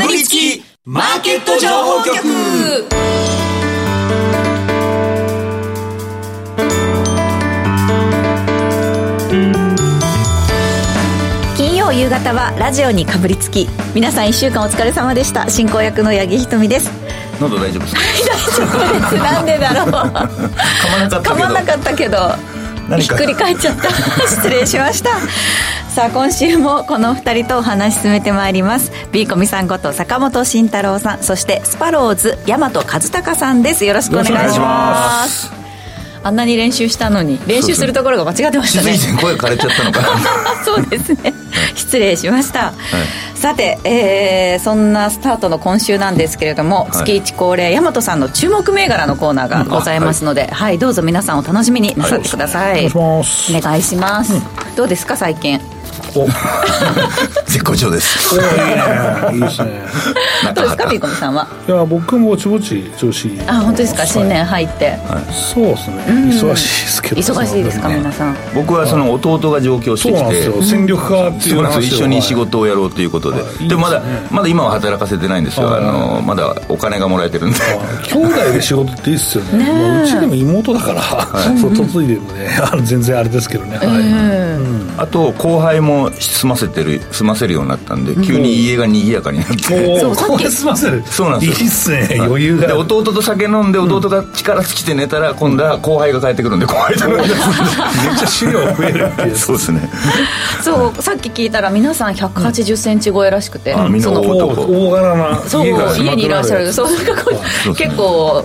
かぶりつきマーケット情報局。金曜夕方はラジオにかぶりつき。皆さん1週間お疲れ様でした。進行役の八木ひとみです。喉大丈夫ですか？大丈夫です。なんでだろう。噛まなかったけど。噛まなかったけどひっくり返っちゃった。失礼しました。さあ今週もこの2人とお話し進めてまいります。ビーコミさんこと坂本慎太郎さんそしてスパローズ大和和孝さんです。よろしくお願いしますあんなに練習したのに練習するところが間違ってましたね。気づいて声枯れちゃったのかな。そうですね。失礼しました、さて、えーそんなスタートの今週なんですけれども、い。月一恒例大和さんの注目銘柄のコーナーがございますので、はい、どうぞ皆さんお楽しみになさってください、お願いします。お願いします、どうですか最近？お。絶好調です。いいねいいですね。どうですかビーコミさんは？いや僕もぼちぼち調子い。いあ本当ですか？新年入って、そうですね。忙しいですけど。忙しいですかね皆さん。僕はその弟が上京してきてそうなんですよ。戦力化っていそう話一緒に仕事をやろうということで、はいでもまだまだ今は働かせてないんですよ、はいあのまだお金がもらえてるんで。兄弟で仕事っていいっすよね。まあうちでも妹だから、そう嫁いでもねあの全然あれですけどね、はい。あと後輩も済ませてる済ませるようになったんで急に家が賑やかになって、もうこれ済ませる。そうなんですよ。いいっすね。余裕でが弟と酒飲んで弟が力尽きて寝たら今度は後輩が帰ってくるんで後輩と。めっちゃ資料増えるっていうそうですね。そうさっき聞いたら皆さん1 8 0ンチ超えらしくて、あみんなその大男大柄なそう家にいらっしゃる。そう結構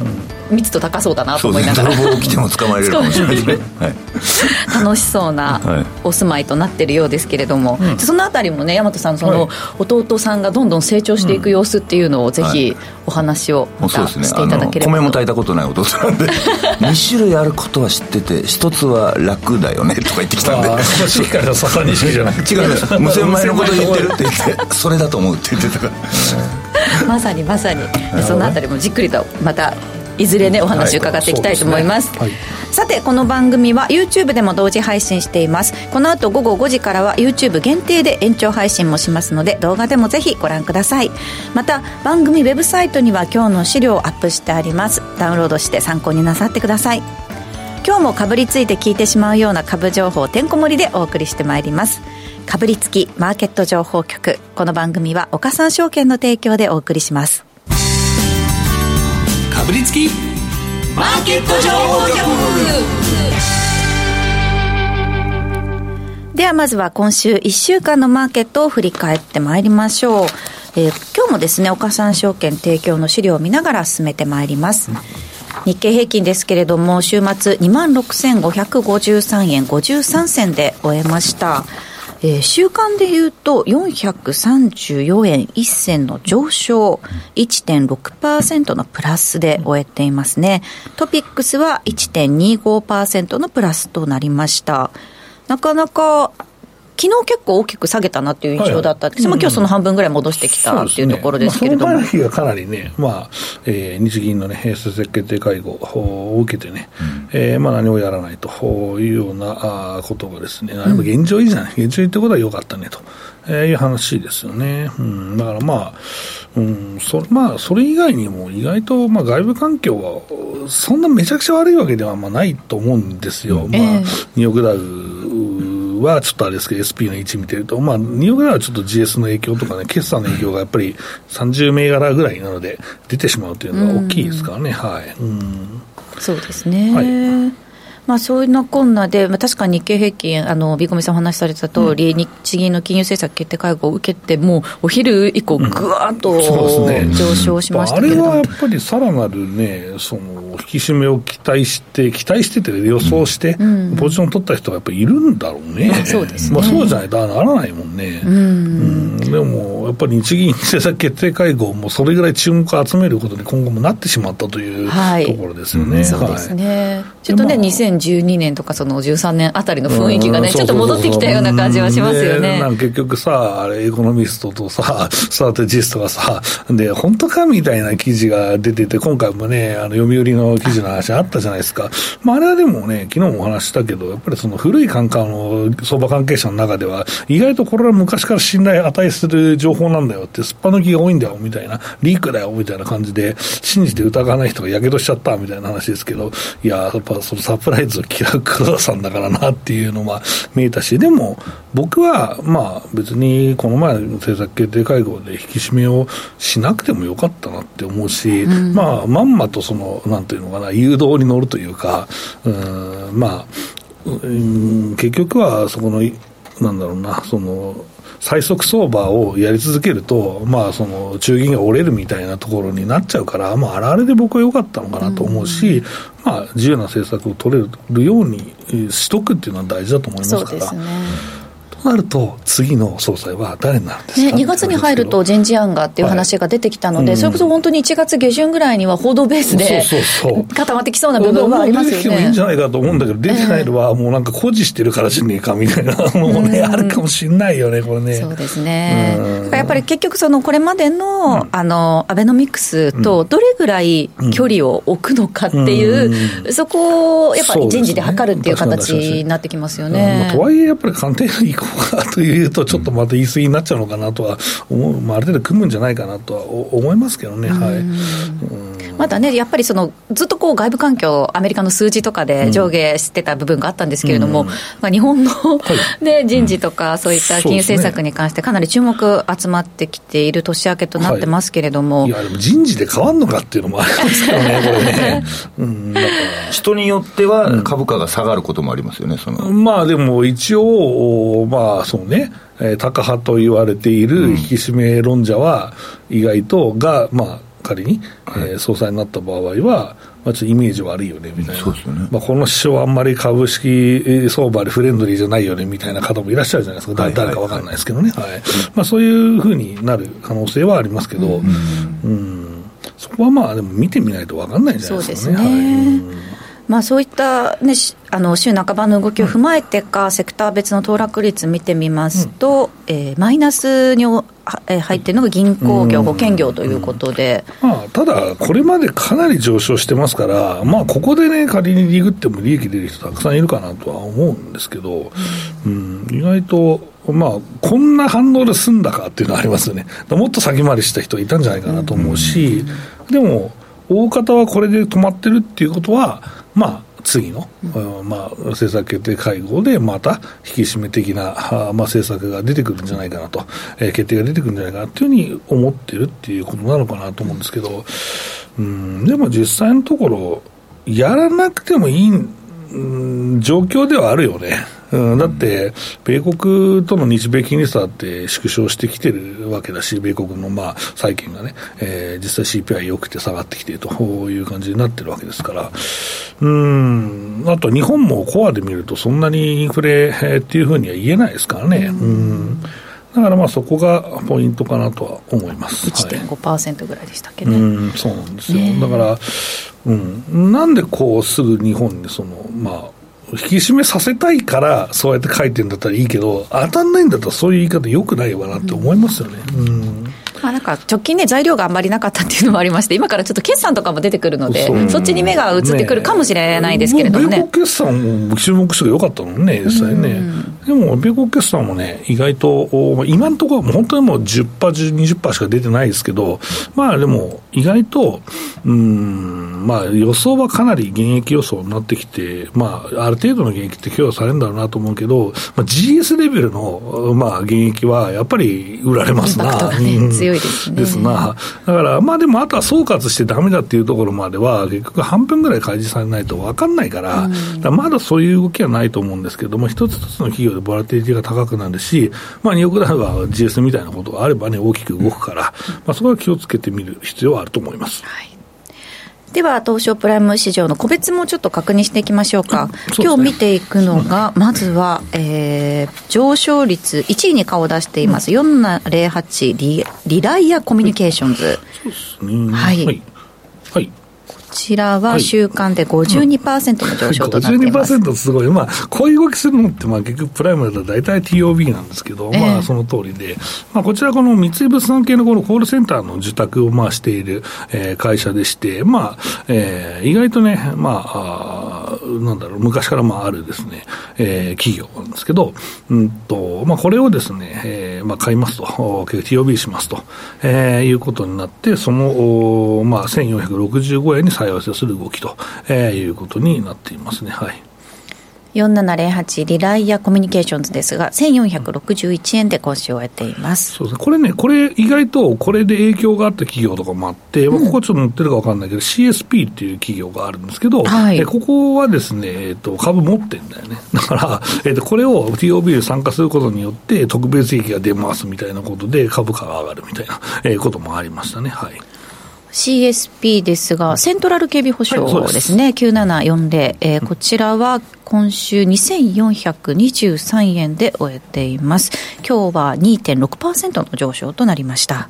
密度高そうだなと思いながら。ね。泥棒来ても捕まえれるかもしれない。ですね、はい、楽しそうなはいお住まいとなってるようですけれども、そのあたりもね大和さんその、はい。弟さんがどんどん成長していく様子っていうのをぜひお話をまたしていただけれあの米も炊いたことない弟なんで。2種類あることは知ってて一つは楽だよねとか言ってきたんで。ああそこしっかりとササニシキじゃなくて違うんです。無洗米のこと言ってるって言って それだと思うって言ってたから。まさにまさに。そのあたりもじっくりとまたいずれねお話伺っていきたいと思います,、はいすね。さてこの番組は YouTube でも同時配信しています。この後午後5時からは YouTube 限定で延長配信もしますので動画でもぜひご覧ください。また番組ウェブサイトには今日の資料をアップしてあります。ダウンロードして参考になさってください。今日もかぶりついて聞いてしまうような株情報てんこ盛りでお送りしてまいります。かぶりつきマーケット情報局。この番組は岡三証券の提供でお送りしますかぶりつき。マーケット情報局。ではまずは今週1週間のマーケットを振り返ってまいりましょう、えー今日もですね岡三証券提供の資料を見ながら進めてまいります。日経平均ですけれども週末2万6553円53銭で終えました。えー週間で言うと434円1銭の上昇1.6%のプラスで終えていますね。トピックスは1.25%のプラスとなりました。なかなか昨日結構大きく下げたなっていう印象だったんです。けど、まあ今日その半分ぐらい戻してきたっていうところですけれども、まあ、その前の日がかなりね、まあえー日銀の、ね、政策決定会合を受けてね、えーまあ、何もやらないというようなことがですね、現状維持じゃない、現状維持ってことは良かったねと。えーいう話ですよね。うん、だからまあ、うん、そまあ、それ以外にも意外と、まあ、外部環境は、そんなめちゃくちゃ悪いわけではまあないと思うんですよ。まあ、ええニューヨークダウはちょっとあれですけど、SP の位置見てると、まあ、ニューヨークダウはちょっと GS の影響とかね、決算の影響がやっぱり30銘柄ぐらいなので、出てしまうというのが大きいですからね、はい。うんそうですね。はいまあ、そういうなこんなで、まあ、確かに日経平均、あのビーコミさんお話しされてた通り、日銀の金融政策決定会合を受けて、もうお昼以降、ぐわーっと上昇しましたあけれども、れはやっぱりさらなるね、その引き締めを期待して、期待してて予想して、ポジション取った人がやっぱりいるんだろうね。まあそうですね。まあそうじゃないとならないもんね。うんでも、やっぱり日銀政策決定会合もそれぐらい注目を集めることに今後もなってしまったというはいところですよね。そうですはいね、ちょっとね、でまあ2012年とかその13年あたりの雰囲気がね、うんちょっと戻ってきたような感じはしますよね。なんか結局さ、あれ、エコノミストとさ、スターテジストがさ、で、本当かみたいな記事が出てて、今回もね、あの、読売の記事の話あったじゃないですか。まあ、あれはでもね、昨日もお話ししたけど、やっぱりその古い感覚の相場関係者の中では、意外とこれは昔から信頼を値すする情報なんだよって、すっぱ抜きが多いんだよみたいな、リークだよみたいな感じで、信じて疑わない人がやけどしちゃったみたいな話ですけど、いや、やっぱそのサプライズを嫌う黒田さんだからなっていうのは見えたし、でも、僕はまあ別にこの前の政策決定会合で引き締めをしなくてもよかったなって思うし、うん、まあ、まんまとその、なんていうのかな、誘導に乗るというか、うん、まあ、うん、結局はそこの、なんだろうな、その、最速相場をやり続けると、まあ、その中銀が折れるみたいなところになっちゃうから、まあ、あれあれで僕は良かったのかなと思うし、うん、まあ、自由な政策を取れるようにしとくっていうのは大事だと思いますから。なると、次の総裁は誰になるんですか、ね、2月に入ると人事案がっていう話が出てきたので、はいうん、それこそ本当に1月下旬ぐらいには報道ベースで固まってきそうな部分はありますよね。出てきてもいいんじゃないかと思うんだけど、出てないのはもうなんか誇示してるからじゃねえかみたいなもね、あるかもしれないよね、これね。そうですね。やっぱり結局、そのこれまでの、うん、あのアベノミクスとどれぐらい距離を置くのかっていう、そこをやっぱり人事で測るっていう形になってきますよね。とはいえ、やっぱり官邸がか というと、ちょっとまた言い過ぎになっちゃうのかなとは思う、まあ、ある程度組むんじゃないかなとは思いますけどね。はい、まだね、やっぱりそのずっとこう外部環境、アメリカの数字とかで上下してた部分があったんですけれども、うん、まあ、日本の、はい、ね、人事とか、そういった金融政策に関して、かなり注目集まってきている年明けとなってますけれども、はい、いや、でも人事で変わるのかっていうのもありますからね、これね。うん、人によっては株価が下がることもありますよね、その。まあでも一応、まあそうね、えー、タカ派と言われている引き締め論者は、意外とが、まあ、仮に、えー、総裁になった場合は、まあ、ちょっとイメージ悪いよねみたいな、ね、まあ、この師匠はあんまり株式相場でフレンドリーじゃないよねみたいな方もいらっしゃるじゃないですか、誰か分かんないですけどね、はい。まあ、そういうふうになる可能性はありますけど、うん、うんそこはまあ、でも見てみないと分かんないんじゃないですかね。そうですね、はいまあ、そういった、ね、あの週半ばの動きを踏まえてか、うん、セクター別の騰落率見てみますと、うん、えー、マイナスにえ入っているのが銀行業、保険業ということで、まあ、ただ、これまでかなり上昇してますから、まあ、ここでね、仮にリグっても利益出る人たくさんいるかなとは思うんですけど、うん、意外と。まあ、こんな反応で済んだかっていうのはありますよね。もっと先回りした人いたんじゃないかなと思うし、でも、大方はこれで止まってるっていうことは、まあ、次の、うん、まあ、政策決定会合でまた引き締め的な、まあ、政策が出てくるんじゃないかなと、えー、決定が出てくるんじゃないかなというふうに思ってるっていうことなのかなと思うんですけど、うん、でも実際のところ、やらなくてもいい、うん、状況ではあるよね。うん、だって、米国との日米金利差って縮小してきてるわけだし、米国のまあ債券がね、えー、実際 CPI 良くて下がってきているという感じになってるわけですから、うん、あと日本もコアで見ると、そんなにインフレっていうふうには言えないですからね。うんだからまあそこがポイントかなとは思います。1.5%ぐらいでしたっけね。うん、そうなんですよ。だから、うん、なんでこうすぐ日本にその、まあ、引き締めさせたいからそうやって書いてるんだったらいいけど当たんないんだったらそういう言い方よくないわなって思いますよね。うんまあ、なんか直近ね、材料があんまりなかったっていうのもありまして、今からちょっと決算とかも出てくるので、そっちに目が移ってくるかもしれないですけれどもね。米国決算も注目してよかったのね、実際ね。でも、米国決算もね、意外と、今のところ、本当にもう10%、20%しか出てないですけど、まあでも、意外と、うん、まあ予想はかなり現役予想になってきて、まあ、ある程度の現役って供与されるんだろうなと思うけど、まあ、GS レベルの、まあ、現役はやっぱり売られますな。ね、強いいですね。ですな。だから、まあでも、あとは総括してだめだっていうところまでは、結局半分ぐらい開示されないと分かんないから、うん、からまだそういう動きはないと思うんですけども、一つ一つの企業でボラティリティが高くなるし、まあ、2億ダウは GS みたいなことがあればね、大きく動くから、まあ、そこは気をつけてみる必要はあると思います。はいでは、東証プライム市場の個別もちょっと確認していきましょうか。うね、今日見ていくのが、まずは、えー、上昇率1位に顔を出しています、うん、4708リリライアコミュニケーションズ。そうですね。はい。はい。はいちらは週間で52%の上昇となっています、はい、52%すごい、まあ、こういう動きするのって、まあ、結局プライムだ。と大体 TOB なんですけど、えー、まあ、その通りで、まあ、こちら、この三井物産系のこのコールセンターの受託をまあしている、えー、会社でして、まあえー、意外とね、まあ、ああ、なんだろう、昔からまああるですね、えー、企業なんですけど、うんと、まあこれをですね、えー、まあ買いますと、TOB しますと、えー、いうことになって、その、まあ1465円に再合わせする動きと、えー、いうことになっていますね。はい。4708リライアコミュニケーションズですが、1461円で今週終えていますそうですね、これね、これ、意外とこれで影響があった企業とかもあって、うん、ここちょっと載ってるか分かんないけど、CSP っていう企業があるんですけど、はい、えここはですね、えーと、株持ってんだよね、だから、えーと、これを TOB で参加することによって、特別益が出ますみたいなことで、株価が上がるみたいな、えー、こともありましたね。はい CSP ですが、セントラル警備保障ですね、はい、9740、えー、こちらは今週2423円で終えています。今日は2.6%の上昇となりました。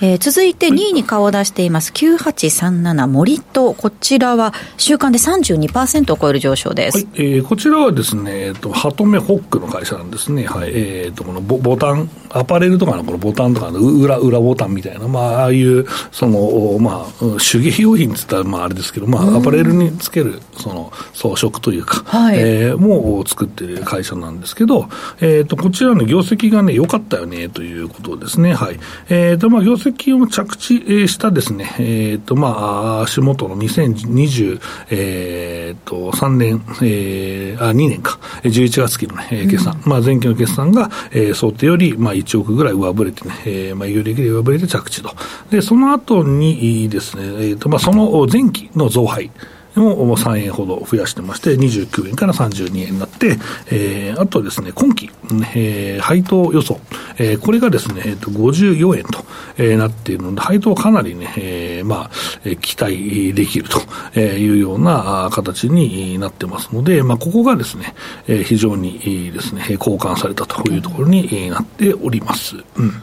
えー、続いて2位に顔を出しています。9837森とこちらは週間で32%を超える上昇です、はい。えー、こちらはですね、えーと、ハトメホックの会社なんですね、はい。えーと、このボボタンアパレルとかのこのボタンとかの裏裏ボタンみたいな、まあ、ああいうその、まあ、手芸用品って言ったらまああれですけど、まあ、アパレルにつけるその装飾というか、はい。えー、もう作ってる会社なんですけど、えーと、こちらの業績がね良かったよねということですね、はい。えーとまあ、業績績を着地したですね、えっ、ー、と、まあ、足元の2023、えー、と3年、えー、あ、2年か、11月期のね、決算、うん、まあ、前期の決算が、えー、想定より、まあ、1億ぐらい上振れてね、えー、まあ、有利益で上振れて着地と。で、その後にですね、えー、と、まあ、その前期の増配。も3円ほど増やしてまして、29円から32円になって、えー、あとですね、今期、えー、配当予想、えー、これがですね、えー、と54円と、えー、なっているので、配当かなりね、えー、まあ、期待できるというような形になってますので、まあ、ここがですね、非常にですね、交換されたというところになっております。うん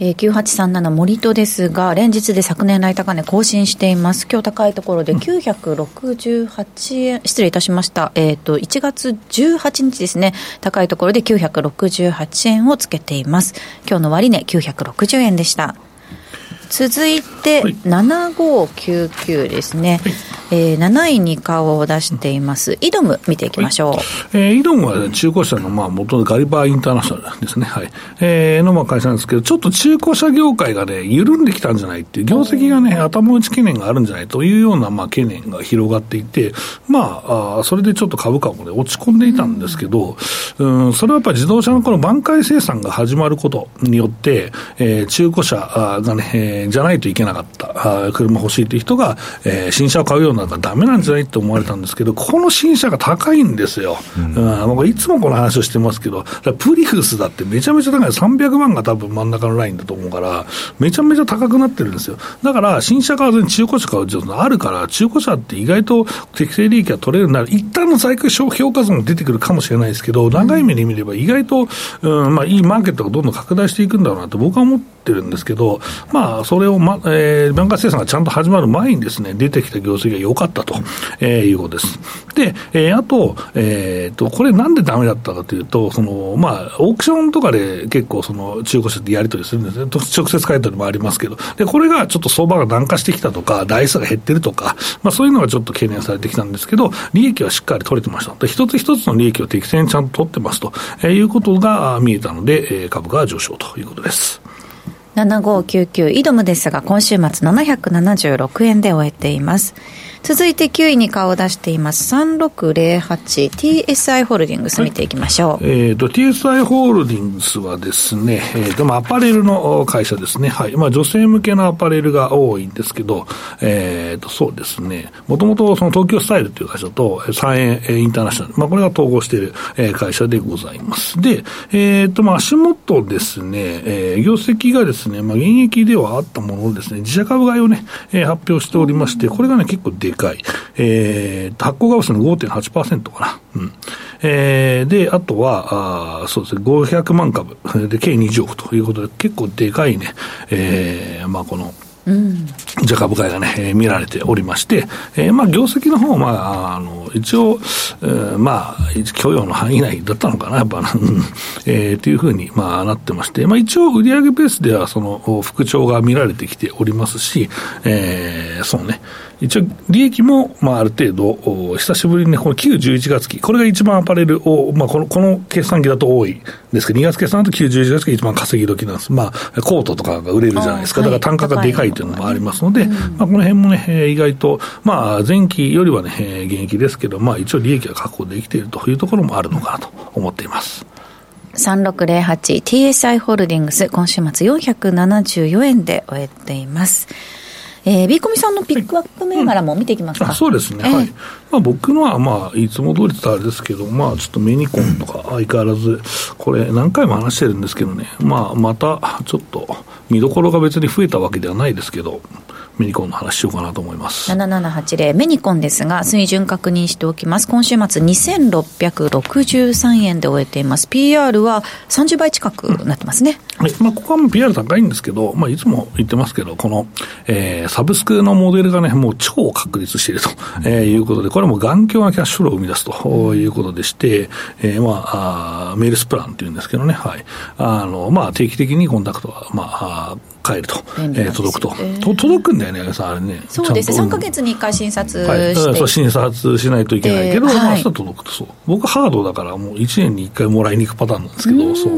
えー、9837森戸ですが、連日で昨年来高値更新しています。今日高いところで968円、失礼いたしました。えっ、ー、と、1月18日ですね、高いところで968円をつけています。今日の終値960円でした。続いて、7599ですね、はい、えー、7位に顔を出しています、イドム、見ていきましょう、はい、えー、イドムは中古車のまあ元のガリバーインターナショナルですね、はい。えー、のまあ会社なんですけど、ちょっと中古車業界がね、緩んできたんじゃないっていう、業績がね、頭打ち懸念があるんじゃないというようなまあ懸念が広がっていて、まあ、あそれでちょっと株価もね、落ち込んでいたんですけど、うん、それはやっぱり自動車のこの挽回生産が始まることによって、えー、中古車がね、えーー、じゃないといけなかった、あ車欲しいという人が、えー、新車を買うようになったらだめなんじゃないと思われたんですけど、この新車が高いんですよ。うん、うん、いつもこの話をしてますけど、プリウスだってめちゃめちゃ高い、300万が多分真ん中のラインだと思うから、めちゃめちゃ高くなってるんですよ。だから、新車買わずに中古車買うってあるから、中古車って意外と適正利益が取れるなら、一旦の在庫消費評価損も出てくるかもしれないですけど、長い目で見れば意外と、うんまあ、いいマーケットがどんどん拡大していくんだろうなと僕は思ってるんですけど、まあ、それを、まえー、バンカー生産がちゃんと始まる前にですね、出てきた業績が良かったと、えー、いうことです。で、えー、あと、えー、と、これなんでダメだったかというと、その、まあ、オークションとかで結構その中古車ってやり取りするんですね。直接買い取りもありますけど、で、これがちょっと相場が軟化してきたとか、台数が減ってるとか、まあそういうのがちょっと懸念されてきたんですけど、利益はしっかり取れてました。で、一つ一つの利益を適正にちゃんと取ってますと、えー、いうことが見えたので、えー、株価は上昇ということです。7599イドムですが今週末776円で終えています。続いて9位に顔を出しています。3608TSI ホールディングス見ていきましょう、はい、えーと、TSI ホールディングスはですね、えーとまあ、アパレルの会社ですね、はい。まあ、女性向けのアパレルが多いんですけど、えーと、そうですね。もともとその東京スタイルという会社と三円インターナショナル、まあ、これが統合している会社でございます。で、えーとまあ、足元ですね、えー、業績がですね、まあ、現役ではあったものですね自社株買いをね、えー、発表しておりましてこれがね結構でかい。えー、発行株数の5.8%かな。うん。えー、で、あとは、あそうですね、500万株。で計20億ということで、結構でかいね、えー、まあこの、うん、じゃ株価がね、えー、見られておりまして、えー、まあ、業績の方まあ、あの、一応、えー、まあ、許容の範囲内だったのかな、やっぱ、えー、というふうに、まあ、なってまして、まあ、一応、売上ベースでは、その、復調が見られてきておりますし、えー、そうね、一応、利益も、まあ、ある程度、久しぶりにね、この9、11月期、これが一番アパレルを、まあ、この、この決算期だと多いですけど、2月決算だと9、11月期が一番稼ぎ時なんです。まあ、コートとかが売れるじゃないですか。だから単価がでかいというのもありますので、まあ、この辺もね、意外と、まあ、前期よりはね、現役ですけど、まあ、一応利益が確保できているというところもあるのかなと思っています。3608TSI ホールディングス、今週末474円で終えています。えー、ビーコミさんのピックアップ銘柄も見ていきますか、うん、そうですね、えー、はい。まあ、僕のは、まあ、いつも通りってあれですけど、まあ、ちょっとメニコンとか相変わらず、これ、何回も話してるんですけどね、まあ、またちょっと見どころが別に増えたわけではないですけど、メニコンの話しようかなと思います。7780メニコンですが水準確認しておきます。今週末2663円で終えています。PR は30倍近くなってますね、うん、はい。まあ、ここはもう PR 高いんですけど、まあ、いつも言ってますけどこの、えー、サブスクのモデルがねもう超確立していると、えー、いうことでこれも頑強なキャッシュフローを生み出すということでして、えー、まああメールスプランっていうんですけどね。はい。あのまあ定期的にコンタクトはまあ帰ると、えー、届くと、えー、と届くんだよね、さあれね。そうですね、3か月に1回診察して、はい、そう診察しないといけないけど、えー、まあ、明日届くと。そう。僕、ハードだから、もう1年に1回もらいに行くパターンなんですけど、そう。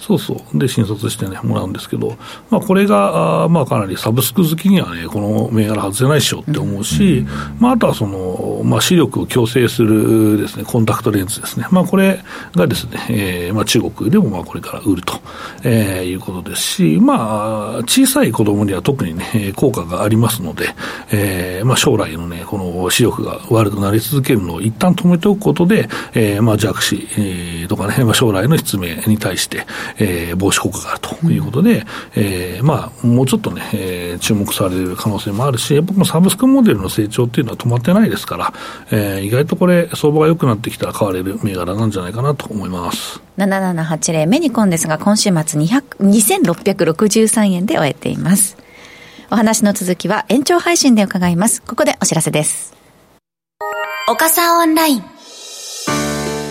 そうそう。で、診察してね、もらうんですけど、まあ、これが、あまあ、かなりサブスク好きにはね、この銘柄外せないっしょって思うし、まあ、あとはその、まあ、視力を矯正するですね、コンタクトレンズですね、まあ、これがですね、えーまあ、中国でもまあこれから売ると、えー、いうことですし、まあ、小さい子供には特にね、効果がありますので、えー、まあ将来のね、この視力が悪くなり続けるのを一旦止めておくことで、えー、まあ弱視、えー、とかね、まあ将来の失明に対して、えー、防止効果があるということで、う、えー、まあもうちょっとね、えー、注目される可能性もあるし、僕もサブスクモデルの成長っていうのは止まってないですから、えー、意外とこれ、相場が良くなってきたら買われる銘柄なんじゃないかなと思います。7780メニコンですが、今週末2663円で終えています。お話の続きは延長配信で伺います。ここでお知らせです。岡さんオンライン。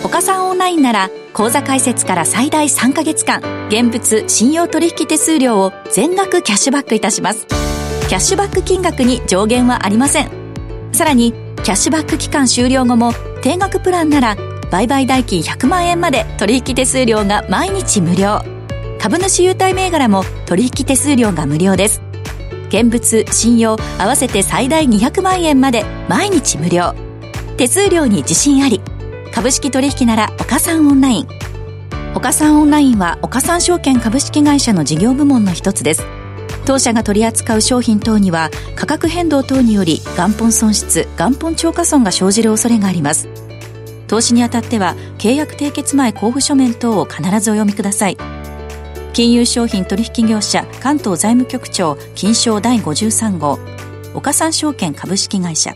岡さんオンラインなら、口座開設から最大3ヶ月間、現物信用取引手数料を全額キャッシュバックいたします。キャッシュバック金額に上限はありません。さらに、キャッシュバック期間終了後も、定額プランなら、売買代金100万円まで取引手数料が毎日無料。株主優待銘柄も取引手数料が無料です。現物、信用合わせて最大200万円まで毎日無料。手数料に自信あり。株式取引なら岡三オンライン。岡三オンラインは岡三証券株式会社の事業部門の一つです。当社が取り扱う商品等には価格変動等により元本損失、元本超過損が生じる恐れがあります。投資にあたっては契約締結前交付書面等を必ずお読みください。金融商品取引業者関東財務局長金賞第53号。岡三証券株式会社。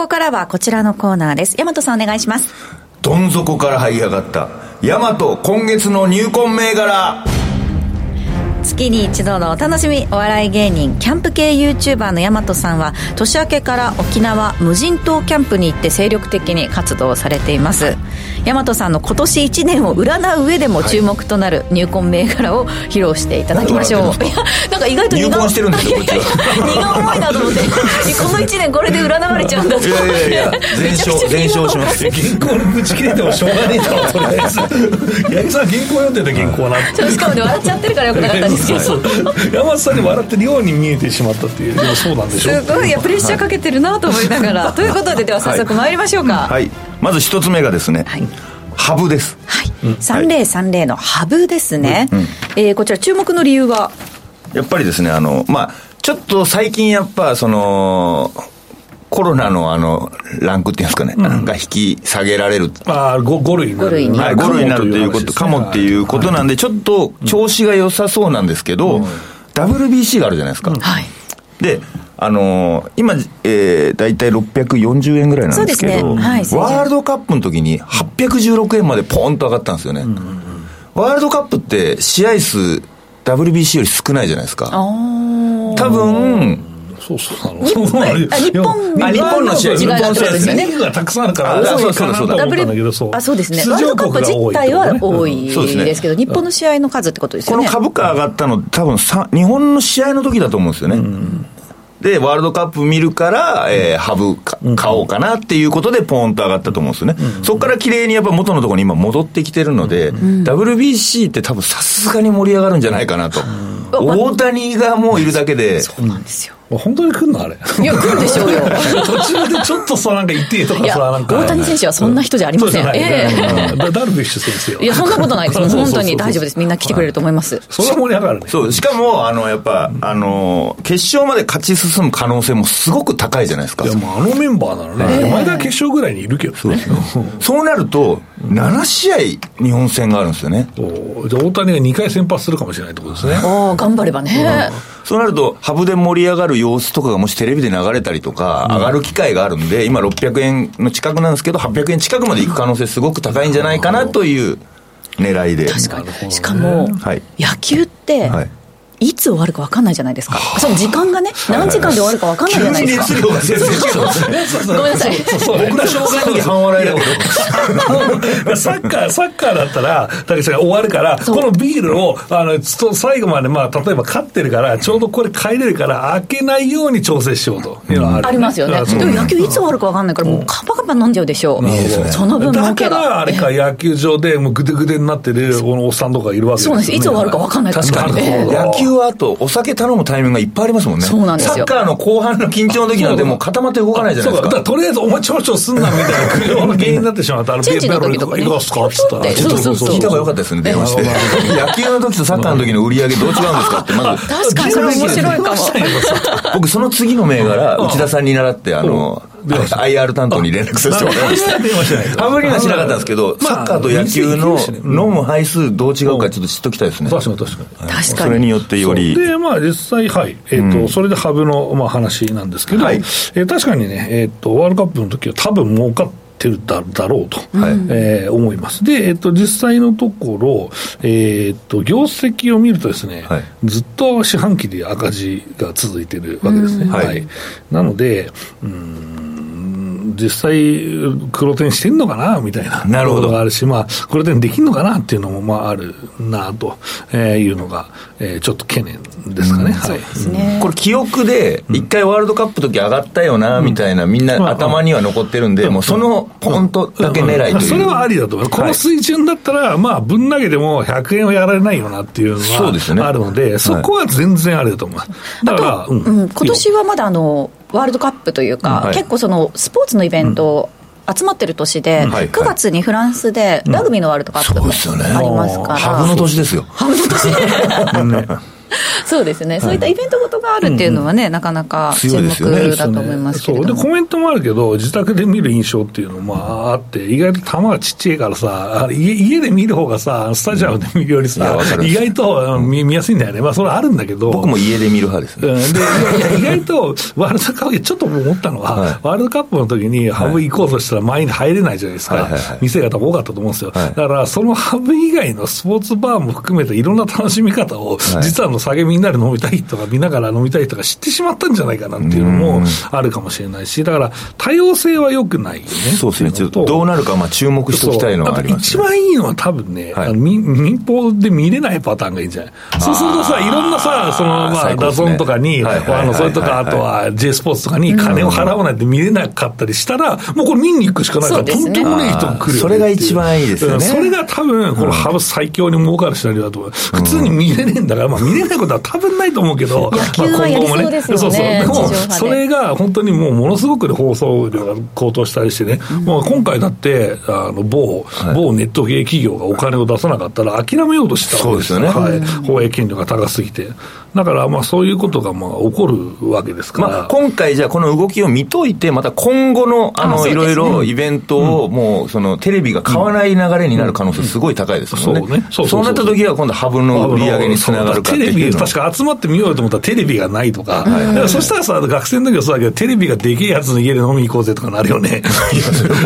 ここからはこちらのコーナーです。大和さんお願いします。どん底から這い上がった。ヤマト今月の入魂銘柄。月に一度のお楽しみお笑い芸人キャンプ系 YouTuber の大和さんは年明けから沖縄無人島キャンプに行って精力的に活動されています大和さんの今年1年を占う上でも注目となる入魂銘柄を披露していただきましょう、はい、いやなんか意外と入魂してるんですよ荷が重いなと思ってこの1年これで占われちゃうんだといやいやいや全勝全勝します原稿にぶち切れてもしょうがねえだろとりあえず。八木さん原稿読んでた原稿なしかもね笑っちゃってるからよくなかったんですけど。山本さんに笑ってるように見えてしまったっていう。でもそうなんでしょ。うすごい。いやプレッシャーかけてるなと思いながら。ということででは早速参りましょうか。はい、はい、まず一つ目がですね、はいハブです。はい。3030のハブですね。うん、えー、こちら注目の理由は？やっぱりですね、あの、まあ、ちょっと最近やっぱ、その、コロナのあの、ランクっていうんですかね、うん、が引き下げられる。ああ、5, 類になる。5類にはい、5類になるということ、かもっていうことなんで、ちょっと調子が良さそうなんですけど、うん、WBC があるじゃないですか。はい。で、あのー、今、えー、大体640円ぐらいなんですけど、ね。はい、ワールドカップの時に816円までポーンと上がったんですよね。うん、ワールドカップって試合数、WBC より少ないじゃないですか。多分、そうそうなの。日本あ日本あ日本の試合日本の試合。ですね。リーグがたくさんあるから、あそうそうかなと思ったんだけど、そう。あそうですね、出ワールドカップ自体は多いそうですけど、日本の試合の数ってことですこよね。の株価上がったの、多分さ日本の試合の時だと思うんですよね。で、ワールドカップ見るから、えー、ハブか買おうかなっていうことで、ポーンと上がったと思うんですよね。そこから綺麗にやっぱ元のところに今戻ってきてるので、WBC って多分さすがに盛り上がるんじゃないかなと。大谷がもういるだけで、そうなん。ですよ。本当に来んのあれ？いや、来るでしょうよ。途中でちょっとさ、なんか痛えとかさ、いや、なんか。大谷選手はそんな人じゃありません。ええダルビッシュ選手よ。いや、そんなことないです。もう本当に大丈夫です。みんな来てくれると思います。それは盛り上がるね。そう、しかも、あの、やっぱ、あの、決勝まで勝ち進む可能性もすごく高いじゃないですかい。や、もうあのメンバーならね、前田決勝ぐらいにいるけどね。そうなると、7試合日本戦があるんですよね。そうじゃあ大谷が2回先発するかもしれないってことですね。おー頑張ればね。そうなると、ハブで盛り上がる様子とかがもしテレビで流れたりとか、上がる機会があるんで、今600円の近くなんですけど、800円近くまで行く可能性すごく高いんじゃないかなという狙いで。確かに。しかも、はい野球って、はいいつ終わるか分かんないじゃないですか。その時間がね、何時間で終わるか分かんないじゃないですか。熱量が全然違うんごめんなさい。僕ら障害の時半笑いだけど。サッカー、サッカーだったら、たけしが終わるから、このビールを、あの、最後まで、まあ、例えば勝ってるから、ちょうどこれ帰れるから、開けないように調整しようというのはある、ありますよね。でも野球いつ終わるか分かんないから、もうカバカバ飲んじゃうでしょう。その分だ。から、あれか、野球場で、もうぐでぐでになってる、このおっさんとかいるわけですよ、ね。そうなんですいつ終わるか分かんないから確かに。え え野球はあと、お酒頼むタイミングがいっぱいありますもんね。そうなんですよ。サッカーの後半の緊張の時なんてもう固まって動かないじゃないですか。だからとりあえずお前ちょろちょろすんなみたいな苦情の原因になってしまったら、チェンジの時とかね。行きますかっつったら、そうそうそう聞いた方がよかったですね、電話して。野球の時とサッカーの時の売り上げどう違うんですかって、まず。確かに。それ面白いかも。僕、その次の銘柄、内田さんに習って、あの、IR 担当に連絡させてもらいました。電話しないとハブにはしなかったんですけど、まあサッカーと野球の飲む杯数どう違うかちょっと知っときたいですね。確かに確かに。それによってより。で、まあ実際、はい。えっ、と、それでハブの、まあ、話なんですけど、はいえー確かにね、えっ、と、ワールドカップの時は多分儲かってるだだろうと、はいえー思います。で、えっ、と、実際のところ、えっ、と、業績を見るとですね、はいずっと四半期で赤字が続いてるわけですね。うんはい、はいなので、うーん、実際、黒点してんのかなみたいななるほどがあるし、まあ、黒点できんのかなっていうのも、まあ、あるなと、えーいうのが、えーちょっと懸念ですかね。はい。ですね。これ記憶で、一回ワールドカップ時上がったよな、みたいな、みんな頭には残ってるんで、もうそのポンとだけ狙いという。それはありだと思う。この水準だったら、まあ、ぶん投げても100円はやられないよなっていうのそうですねはあるので、そこは全然ありだと思います。だから、うんうん、今年はまだあのワールドカップというか、はい。結構そのスポーツのイベント、集まってる年で、はい9月にフランスでラグビーのワールドカップありますから、ハブの年ですよ。ハブの年 そうですね、そういったイベントごとがあるっていうのはね、なかなか注目だと思いますけれそうで。コメントもあるけど、自宅で見る印象っていうのもまああって、意外と球がちっちゃいからさ、家家で見る方がさ、スタジアムで見るよりさわかる、意外とうん見見やすいんだよね、まあ、それはあるんだけど、僕も家で見る派ですね。うん、で 意外とワールドカップ、ちょっと思ったのは、はい。ワールドカップの時にハブ行こうとしたら前に入れないじゃないですか、はいはいはい。店が多かったと思うんですよ、はい。だからそのハブ以外のスポーツバーも含めていろんな楽しみ方を、はい。実はあの酒みんなで飲みたいとか、見ながら飲みたいとか知ってしまったんじゃないかなっていうのもあるかもしれないし、だから多様性は良くないよね。そうですね。ちょっとどうなるかまあ注目しておきたいのはありますね。一番いいのは多分ね、はい。民民放で見れないパターンがいいんじゃない？そうするとさ、いろんなさ、そのまあ、ダゾンとかに、あのそれとか、あとは J スポーツとかに金を払わないと見れなかったりしたら、もうこれ見に行くしかないから、とんでもない人が来るそれが一番いいですよね。うんそれが多分、このハブ最強に儲かるシナリオだと思う。普通に見れねえんだから、まあ見れないことは多分ないと思うけど、野球はやりそうですよねそうそう。でもそれが本当にもうものすごく放送量が高騰したりしてね、もう今回だって、あの、某、某ネット系企業がお金を出さなかったら諦めようとしてたわけですそうですよねはい。放映権料が高すぎて。だから、まあそういうことがまあ起こるわけですから。まあ、今回じゃあこの動きを見といて、また今後の、あの、いろいろイベントを、もう、その、テレビが買わない流れになる可能性すごい高いですもんね。そうねそうそうそうなった時は今度ハブの売り上げにつながるかテレビ。確か集まってみようと思ったらテレビがないとか、だからそしたらさ、学生の時はそうだけど、テレビがでけえやつの家で飲みに行こうぜとかなるよね。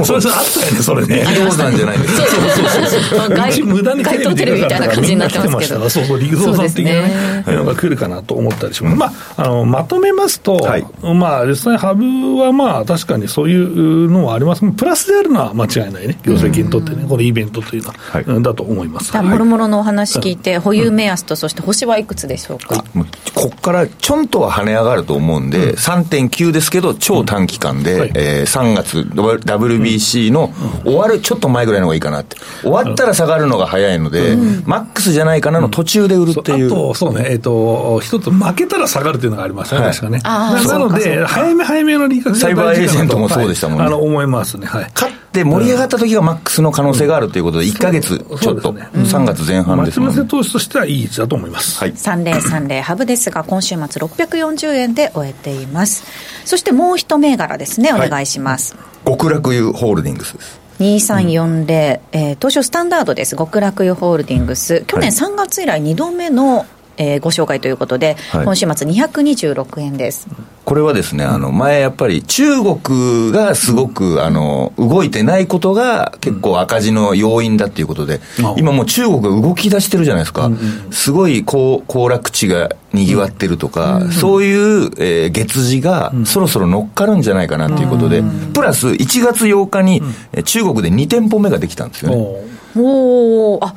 それあったよね、それね。移動山じゃないですか。そうそうそうそう。無駄に街頭テレビみたいな感じになってますけど。そうそう、陸上さん的なねのが来るかなと思ったりします。まあ、あの、まとめますと、はい、まあ、実際ハブはまあ、確かにそういうのはあります。プラスであるのは間違いないね。業績にとってね、このイベントというのは、はい、だと思います。もろもろのお話聞いて、保有目安と、そして星はいくつでしょうか？ここからちょんとは跳ね上がると思うんで、うん、3.9ですけど、超短期間で、うん。はい、えー、3月、WBC の終わるちょっと前ぐらいの方がいいかなって。終わったら下がるのが早いので、マックスじゃないかなの途中で売るっていう。あと、そうね、えっ、ー、と、一つ負けたら下がるっていうのがありましたね、確かね。なので、早め早めの利確サイバーエージェントもそうでしたもんね。あの、思いますね。はい。勝って盛り上がった時がマックスの可能性があるということで、1か月ちょっと、3月前半ですもんね。投資としてはいい位置だと思います。はい。3030ハブですが、今週末640円で終えています。そしてもう一銘柄ですね、お願いします。極楽湯ホールディングスです。2340、うん、えー、東証スタンダードです、極楽湯ホールディングス、去年3月以来2度目のえー、ご紹介ということで、はい、今週末226円です。これはですね、あの、前やっぱり中国がすごく、あの、動いてないことが結構赤字の要因だっていうことで、今もう中国が動き出してるじゃないですか。すごい行楽地が賑わってるとか、そういう、えー、月次がそろそろ乗っかるんじゃないかなっていうことで、プラス1月8日に中国で2店舗目ができたんですよね。おおあ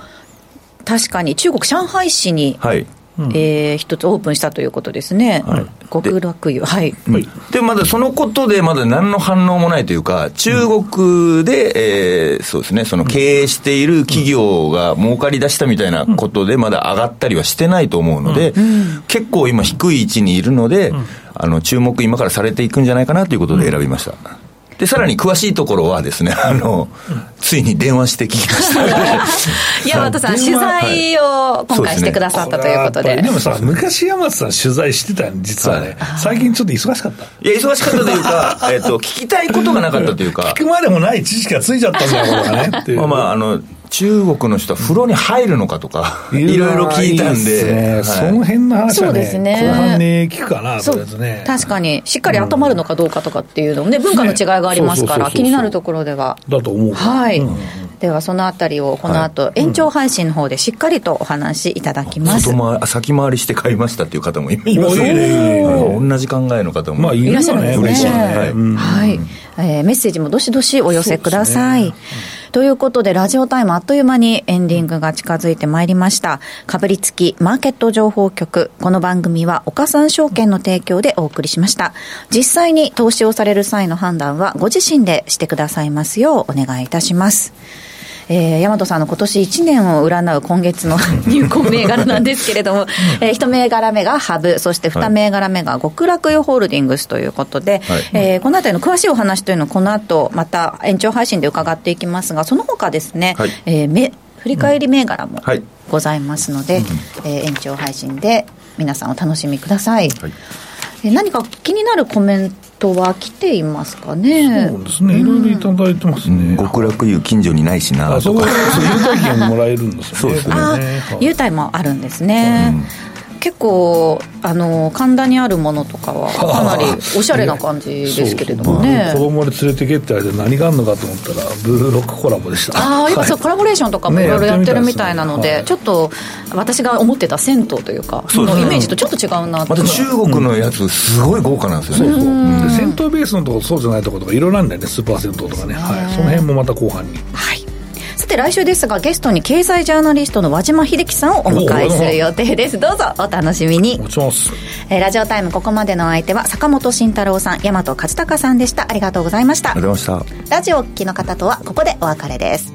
確かに。中国上海市に、はいうん、えー、一つオープンしたということですね、はい、極楽湯、はい、はい、でまだそのことで、まだ何の反応もないというか、中国で、えー、そうですね、その経営している企業が儲かり出したみたいなことで、まだ上がったりはしてないと思うので、うん、結構今、低い位置にいるので、あの注目、今からされていくんじゃないかなということで選びました。で、さらに詳しいところはですね、あの、ついに電話して聞きました。大和さん、取材を今回してくださったということで。でもさ、昔大和さん取材してたん実はね、最近ちょっと忙しかった。いや、忙しかったというか、えっと、聞きたいことがなかったというか。聞くまでもない知識がついちゃったんだよ、これがね。まあまあ、あの、中国の人は風呂に入るのかとか、いろいろ聞いたんで、ね。はい、その辺の話はね、ね。後半に聞くかなとね、確かに、しっかり温まるのかどうかとかっていうのもね、文化の違いがありますから、気になるところでは。だと思う。はい。うん。ではそのあたりをこの後、延長配信の方でしっかりとお話しいただきます、うん、先回りして買いましたっていう方もいます。ね同じ考えの方も、まあ、いらっしゃるんですね。嬉しい、ね、はい、はいえー、メッセージもどしどしお寄せください、ということで、ラジオタイムあっという間にエンディングが近づいてまいりました。かぶりつきマーケット情報局。この番組は岡三証券の提供でお送りしました。実際に投資をされる際の判断はご自身でしてくださいますようお願いいたします。えー、大和さんの今年1年を占う今月の 入魂銘柄なんですけれども、えー、1銘柄目がハブ、そして2銘柄目が極楽湯ホールディングスということで、はい、えー、このあたりの詳しいお話というのは、この後また延長配信で伺っていきますが、その他ですね、はい、えー、め振り返り銘柄もございますので、うん、えー、延長配信で皆さんお楽しみください。はい、何か気になるコメントは来ていますかね？そうですね。いろいろいただいてますね。極楽湯近所にないしなとか。そう、優待券もらえるんですね。そうですね。優待もあるんですね。結構あの神田にあるものとかは かなりおしゃれな感じですけれどもね、子供で連れてけってあれで何があるのかと思ったらブルーロックコラボでした。ああ今そう、コラボレーションとかもいろいろやってるみたいなので,、ちょっと私が思ってた銭湯というかそのイメージとちょっと違うなまた中国のやつすごい豪華なんですよね、そうそう、銭湯ベースのところそうじゃないところとかいろいろあるんだよねスーパー銭湯とかね、はい、その辺もまた後半に。はいさて来週ですがゲストに経済ジャーナリストの和島秀樹さんをお迎えする予定です。どうぞお楽しみに。えー、ラジオタイムここまでの相手は坂本慎太郎さん大和勝孝さんでした。ありがとうございました。ありがとうございました。ラジオお聞きの方とはここでお別れです